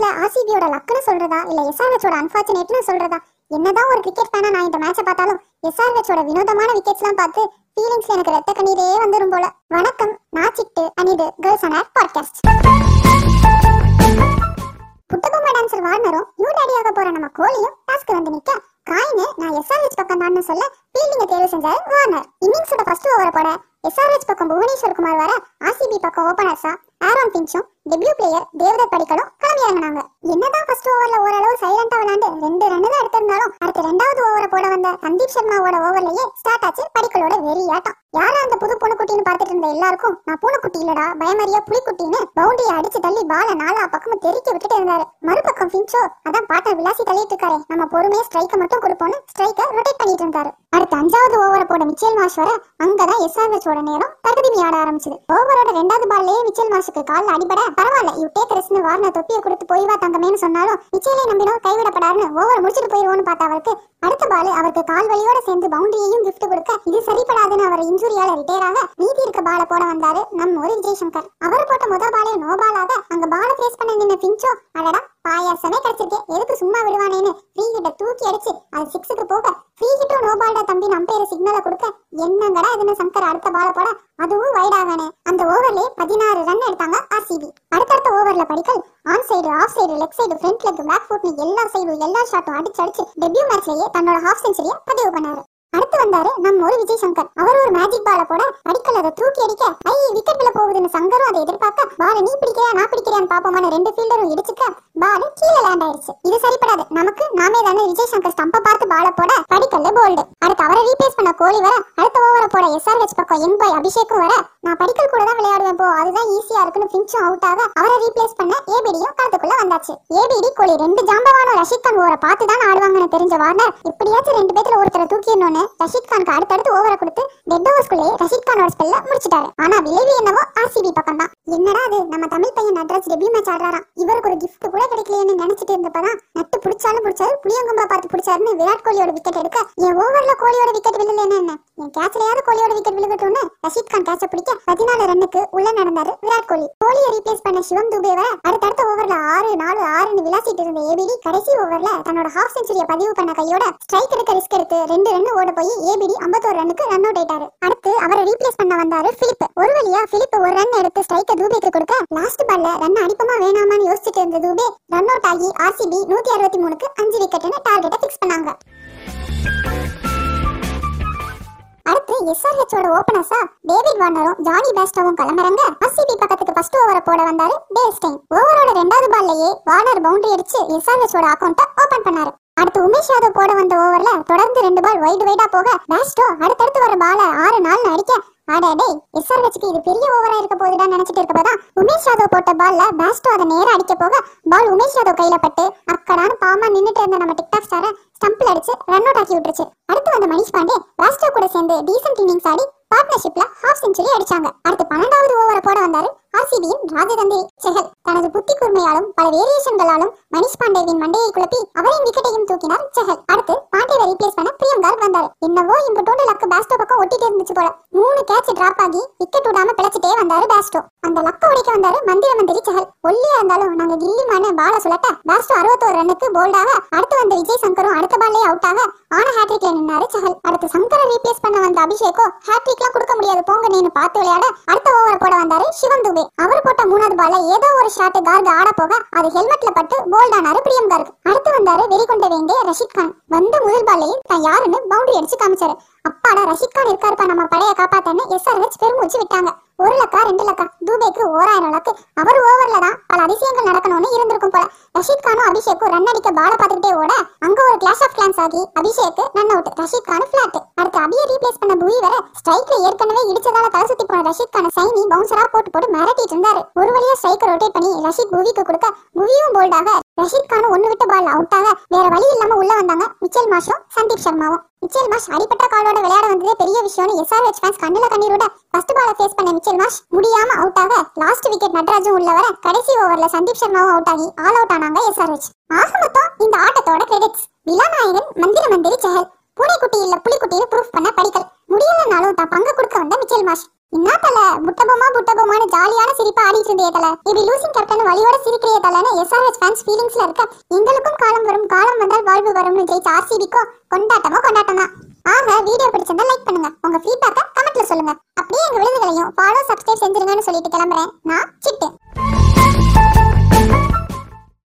மேட்ச்ல ஆர்சிபியோட லக்குன்னு சொல்றதா? இல்ல எஸ்ஆர்ஹெச்சோட அன்பார்ச்சுனேட்னு சொல்றதா? என்னதான் ஒரு கிரிக்கெட் ஃபேனா நான் இந்த மேட்சை பார்த்தாலும் எஸ்ஆர்ஹெச்சோட வினோதமான விக்கெட்ஸ்லாம் பார்த்து ஃபீலிங்ஸ்ல எனக்கு ரத்த கண்ணீரே வந்துரும் போல. வணக்கம் நான் சிட்டு அண்ட் இது கேர்ள்ஸ் அண்ட் ஆட் பாட்காஸ்ட் புட்டபொம்மை டான்சர் வார்னரும் நியூ டேடியாக போற நம்ம கோலியும் டாஸ்க் வந்து நிக்க. காயினு நான் எஸ்ஆர்ஹெச் பக்கம் தான் சொல்ல ஃபீல்டிங்க தேர்வு செஞ்சாரு வார்னர். இன்னிங்ஸோட ஃபர்ஸ்ட் ஓவரை போட எஸ்ஆர்ஹெச் பக்கம் புவனேஸ்வர் குமார் வர ஆர்சிபி பக்கம் ஓபனர்ஸா ஆரோன் பிஞ்சும் டெபியூ பிளேயர் தேவதத் படிக்கலும் கிளம்பி இறங்கினாங்க. என்னதான் ஃபர்ஸ்ட் ஓவர்ல ஓரளவு சைலண்டா விளாண்டு ரெண்டு ரன் தான் எடுத்திருந்தாலும் அடுத்த ரெண்டாவது ஓவரை போட வந்த சந்தீப் சர்மாவோட ஓவர்லயே ஸ்டார்ட் ஆச்சு படிக்கலோட வெறி ஆட்டம். யாரா அந்த புது பூனைக்குட்டின்னு பார்த்துட்டு இருந்த எல்லாருக்கும் நான் பூனைக்குட்டி இல்லடா பயமறியா புலிக்குட்டின்னு பவுண்டரியை அடிச்சு தள்ளி பால நாலா பக்கமும் தெறிக்க விட்டுட்டு இருந்தாரு. மறுபக்கம் பிஞ்சோ அதான் பாட்டர் விளாசி தள்ளிட்டு இருக்காரு நம்ம பொறுமையா ஸ்ட்ரைக்கை மட்டும் கொடுப்போம்னு ஸ்ட்ரைக்கை ரொட்டேட் பண்ணிட்டு இருந்தாரு. அடுத்த அஞ்சாவது ஓவரை போட மிச்சல் மாஷ் வர அங்கதான் எஸ்ஆர்ஹெச்சோட நேரம் தகுதிமி ஆட ஆரம்பிச்சது. ஓவரோட ரெண்டாவது பால்லயே மிச்சல் மாஷுக்கு கால்ல அடிபட பரவாயில்ல யூ டேக் ரெஸ்ட்னு வார்னர் தொப்பியை கொடுத்து போய் வா தங்கமேன்னு சொன்னாலும் மிச்சலே நம்பினோம் கைவிடப்படாருன்னு ஓவர் முடிச்சிட்டு போயிருவோம்னு பார்த்த அவருக்கு அடுத்த பால் அவருக்கு கால் வழியோட சேர்ந்து பவுண்டரியையும் கிஃப்ட் கொடுக்க இது சரிப்படாதுன்னு அவர் இன்ஜுரியால ரிட்டையர் ஆக மீதி இருக்க பால போட வந்தாரு நம்ம ஒரு விஜய் சங்கர் அவர் போட்ட முதல் பாலே நோ பாலாக அங்க பால ஃபேஸ் பண்ண நின்ன பிஞ்சோ அடடா பாயாசமே கிடைச்சிருக்கு. எதுக்கு சும்மா விடுவானேன்னு ஃப்ரீ ஹிட்ட தூக்கி அடிச்சு அது சிக்ஸுக்கு போக ஃப்ரீ ஹிட்டும் நோ பால்டா தம்பி அம்பையர் சிக்னலை கொடுக்க. என்னங்கடா இதுன்னு சங்கர் அடுத்த பால போட அதுவும் வைட் அந்த ஓவர்லயே பதினாறு ரன் எடுத்தாங்க ஆர்சிபி அடுத்தடுத்த ஓவர்ல Padikkal on side off side leg side front leg back ஃபுட்னு எல்லா சைடும் எல்லா ஷாட்டும் அடிச்சு அடிச்சு டெபியூ மேட்ச்லயே தன்னோட ஹாஃப் செஞ்சுரியை பதிவு பண்ணாரு. அடுத்து வந்தாரு நம்ம ஒரு விஜய் சங்கர். அவர் ஒரு மேஜிக் பால போட அடிக்கல் அதை தூக்கி அடிக்க ஐ விக்கெட் விழ போகுதுன்னு சங்கரும் அதை எதிர்பார்க்க பால நீ பிடிக்கிறியா நான் பிடிக்கிறியான்னு பாப்போமான ரெண்டு ஃபீல்டரும் இடிச்சுக்க பாலு கீழே லேண்ட் ஆயிடுச்சு. இது சரிப்படாது. நமக்கு நாமே தானே விஜய் சங்கர் ஸ்டம்ப பார்த்து பால போட படிக்கல்ல போல்டு அடுத்து அவரை ரீப்ளேஸ் பண்ண கோலி வர அடுத்த ஓவரை போட எஸ்ஆர்ஹெச் பக்கம் என் பாய் அபிஷேக்கும் வர நான் படிக்கல் கூட தான் விளையாடுவேன் போ. அதுதான் ஈஸியா இருக்குன்னு பிஞ்சும் அவுட் ஆக அவரை ரீப்ளேஸ் பண்ண ஏபிடியும் களத்துக்குள்ள வந்தாச்சு. ஏபிடி கோலி ரெண்டு ஜாம்பவான ரஷித் கான் ஓவரை பார்த்து தான் ஆடுவாங்கன்னு தெரிஞ்ச வார்னர் எப்படியாச்சும் ரெண்டு பேத்துல ஒருத்தரை தூக்கிடணும்னு ரஷித் கானுக்கு அடுத்தடுத்து ஓவரை கொடுத்து டெட் ஓவர்ஸ்குள்ளேயே ரஷித் கானோட ஸ்பெல்ல முடிச்சிட்டாரு. ஆனா விளைவு என்னவோ ஆர்சிபி பக்கம் தான் என்னடா அது நம்ம தமிழ் பையன் நட்ராஜ் டெபியூ மேட்ச் ஆடுறாராம். இவருக்கு ஒரு கிஃப்ட் கூட கிடைக்கலையேன்னு நினைச்சிட்டு இருந்தப்பதான் நட்டு பிடிச்சாலும் பிடிச்சாரு புளியங்கும்பா பார்த்து பிடிச்சாருன்னு விராட் கோலியோட விக்கெட் எடுக்க என் ஓவர்ல கோலியோட விக்கெட் விழுல என்ன? என் கேட்ச்லயாவது கோலியோட விக்கெட் விழுகட்டும்னு ரஷித் கான் கேட்ச பிடிக்க பதினாலு ரன்னுக்கு உள்ள நடந்தாரு விராட் கோலி. கோலியை ரீப்ளேஸ் பண்ண சிவம் துபே அடுத்தடுத்த ஓவர்ல ஆறு நாலு ஆறுன்னு விளாசிட்டு இருந்த ஏபிடி கடைசி ஓவர்ல தன்னோட ஹாஃப் செஞ்சுரிய பதிவு பண்ண கையோட ஸ்ட்ரைக் எடுக்க ரிஸ்க் எடுத்து ரெண்டு ரன் ஓட போய் ஏபிடி ஐம்பத்தோரு ரன்னுக்கு ரன் அவுட் ஆயிட்டாரு. அவரை ரீப்ளேஸ் பண்ண வந்தாரு பிலிப் ஒரு வழியா பிலிப் ஒரு ரன் எடுத்து ஸ்ட்ரைக்க தூபேக்கு கொடுக்க லாஸ்ட் பால்ல ரன் அடிப்போமா வேணாமான்னு யோசிச்சுட்டு இருந்த தூபே ரன் அவுட் ஆகி ஆர்சிபி நூத்தி அறுபத்தி மூணுக்கு அஞ்சு விக்கெட்னு டார்கெட்டை பிக்ஸ் பண்ணாங்க. அடுத்து எஸ்ஆர்ஹெச்சோட ஓபனர்ஸா டேவிட் வார்னரும் ஜானி பேஸ்டோவும் கிளம்புறாங்க. ஆர்சிபி பக்கத்துக்கு ஃபர்ஸ்ட் ஓவரை போட வந்தாரு டேல் ஓவரோட ரெண்டாவது பால்லையே வார்னர் பவுண்டரி அடிச்சு எஸ்ஆர்ஹெச்சோட அக்கௌண்ட்டை ஓபன் பண்ணாரு. அடுத்து உமேஷ் யாதவ் போட வந்த ஓவர்ல தொடர்ந்து ரெண்டு பால் வைடு வைடா போக பேஸ்டோ அடுத்தடுத்து பால ஆறு நாள் அடிக்க அடே டேய் வச்சுக்கு இது பெரிய ஓவரா இருக்க போகுதுடா நினைச்சிட்டு இருக்கப்பதான் உமேஷ் யாதவ் போட்ட பால்ல பேஸ்டோ அதை நேரா அடிக்க போக பால் உமேஷ் யாதவ் கையில பட்டு அக்கடான பாமா நின்னுட்டு இருந்த நம்ம டிக்டாக் ஸ்டார ஸ்டம்பில் அடிச்சு ரன் அவுட் ஆக்கி விட்டுருச்சு. அடுத்து வந்த மணிஷ் பாண்டே பேஸ்டோ கூட சேர்ந்து டீசன்ட் இன்னிங்ஸ் ஆடி பார்ட்னர்ஷிப்ல ஹாஃப் செஞ்சுரி அடிச்சாங்க. அடுத்து பன்னெண்டாவது ஓவரை போட வந்தாரு ஆர்சிபியின் ராஜதந்திரி செகல். தனது புத்தி கூர்மையாலும் பல வேரியேஷன்களாலும் மணிஷ் பாண்டேவின் மண்டையை குழப்பி அவரின் விக்கெட்டையும் தூக்கினார் செகல். அடுத்து பாண்டேவை ரீப்ளேஸ் பண்ண பிரியம் வந்தார் வந்தாரு. என்னவோ இம்புட்டோண்டு லக்கு பேஸ்டோ பக்கம் ஒட்டிட்டு இருந்துச்சு போல. மூணு கேட்ச் டிராப் ஆகி விக்கெட் விடாம பிழைச்சிட்டே வந்தாரு பேஸ்டோ அந்த லக்க உடைக்க வந்தாரு மந்திர மந்திரி செகல். ஒல்லியா இருந்தாலும் நாங்க கில்லிமான பால சுழட்ட பேஸ்டோ அறுபத்தோரு ரன்னுக்கு போல்டாக அடுத்து வந்த விஜய் சங்கரும் அடுத்த பால்லே அவுட் ஆக ஆன ஹேட்ரிக்ல நின்னாரு சஹல் அடுத்து சங்கரை ரீப்ளேஸ் பண்ண வந்த அபிஷேக்கோ ஹேட்ரிக்லாம் கொடுக்க முடியாது. போங்க நீனு பார்த்து விளையாட. அடுத்த ஓவர் போட வந்தாரு சிவம் துபே. அவர் போட்ட மூணாவது பால்ல ஏதோ ஒரு ஷாட் கார்க் ஆட போக அது ஹெல்மெட்ல பட்டு போல்ட் ஆனாரு பிரியம் கார்க். அடுத்து வந்தாரு வெறிகொண்ட வேண்டிய ரஷித் கான். வந்த முதல் பால்லையும் தான் யாருன்னு பவுண்டரி அடிச்சு காமிச்சாரு. அப்பாடா ரஷித் கான் இருக்காருப்பா நம்ம படைய காப்பாத்தன்னு எஸ்ஆர்ஹெச் பெருமூச்சு விட்டாங்க. ஒரு லக்கா ரெண்டு லக்கா தூபேக்கு ஓராயிரம் லக்கு. அவர் ஓவர்ல தான் பல அதிசயங்கள் நடக்கணும்னு இருந்திருக்கும் போல. ரஷீத் கானும் அபிஷேக்கும் ரன் அடிக்க பால பார்த்துக்கிட்டே ஓட அங்க ஒரு கிளாஷ் ஆஃப் கிளான்ஸ் ஆகி Abhishek run out Rashid Khan flat அடுத்து அபிய ரீப்ளேஸ் பண்ண புவி வர ஸ்ட்ரைக்ல ஏற்கனவே இடிச்சதால தலை சுத்தி போன ரஷீத் கான சைனி பவுன்சரா போட்டு போட்டு மிரட்டிட்டு இருந்தாரு. ஒரு வழியா ஸ்ட்ரைக்கை ரொட்டேட் பண்ணி ரஷீத் புவிக்கு கொடுக்க புவியும் போல்டாக ரஷீத் கானும் ஒண்ணு விட்டு பால் அவுட் ஆக வேற வழி இல்லாம உள்ள வந்தாங்க. மிச்சல் மாஷும் சந்தீப் சர்மாவும். மிச்சல் மாஷ் அடிப்பட்ட காலோட விளையாட வந்ததே பெரிய விஷயம்னு எஸ்ஆர்ஹெச் ஃபேன்ஸ் கண்ணுல கண்ணீரோட ஃபர்ஸ்ட் பால ஃபேஸ் பண்ண மிச்சல் மாஷ் முடியாம அவுட் ஆக லாஸ்ட் விக்கெட் நட்ராஜும் உள்ள வர கடைசி ஓவர்ல சந்தீப் சர்மாவும் அவுட் ஆகி ஆல் அவுட் ஆனாங்க எஸ்ஆர்ஹெச் ஆக மொத்தம் இந்த ஆட்டத்தோட கிரெடிட்ஸ் விலாநாயகன் மந்திர மந்திரி செஹல். பூனைக்குட்டி இல்ல புலிக்குட்டின்னு ப்ரூஃப் பண்ண படிக்கல். முடியலனாலும் தான் பங்கு கொடுக்க வந்த மிச்சல் மாஷ். என்ன தல முட்டபொம்மா புட்டபொம்மான்னு ஜாலியான சிரிப்பா ஆடிட்டு இருந்தே தல. இப்படி லூசிங் கேப்டன் வழியோட சிரிக்கிறிய தலன்னு எஸ்ஆர்எஸ் ஃபேன்ஸ் ஃபீலிங்ஸ்ல இருக்க. எங்களுக்கும் காலம் வரும் காலம் வந்தால் வாழ்வு வரும்னு ஜெயிச்ச ஆர்சிபிக்கும் கொண்டாட்டமோ கொண்டாட்டம் தான் ஆக வீடியோ பிடிச்சிருந்தா லைக் பண்ணுங்க. உங்க ஃபீட்பேக்கை கமெண்ட்ல சொல்லுங்க. அப்படியே எங்க விருதுகளையும் ஃபாலோ சப்ஸ்கிரைப் செஞ்சிருங்கன்னு சொல்லிட்டு கிளம்புறேன்.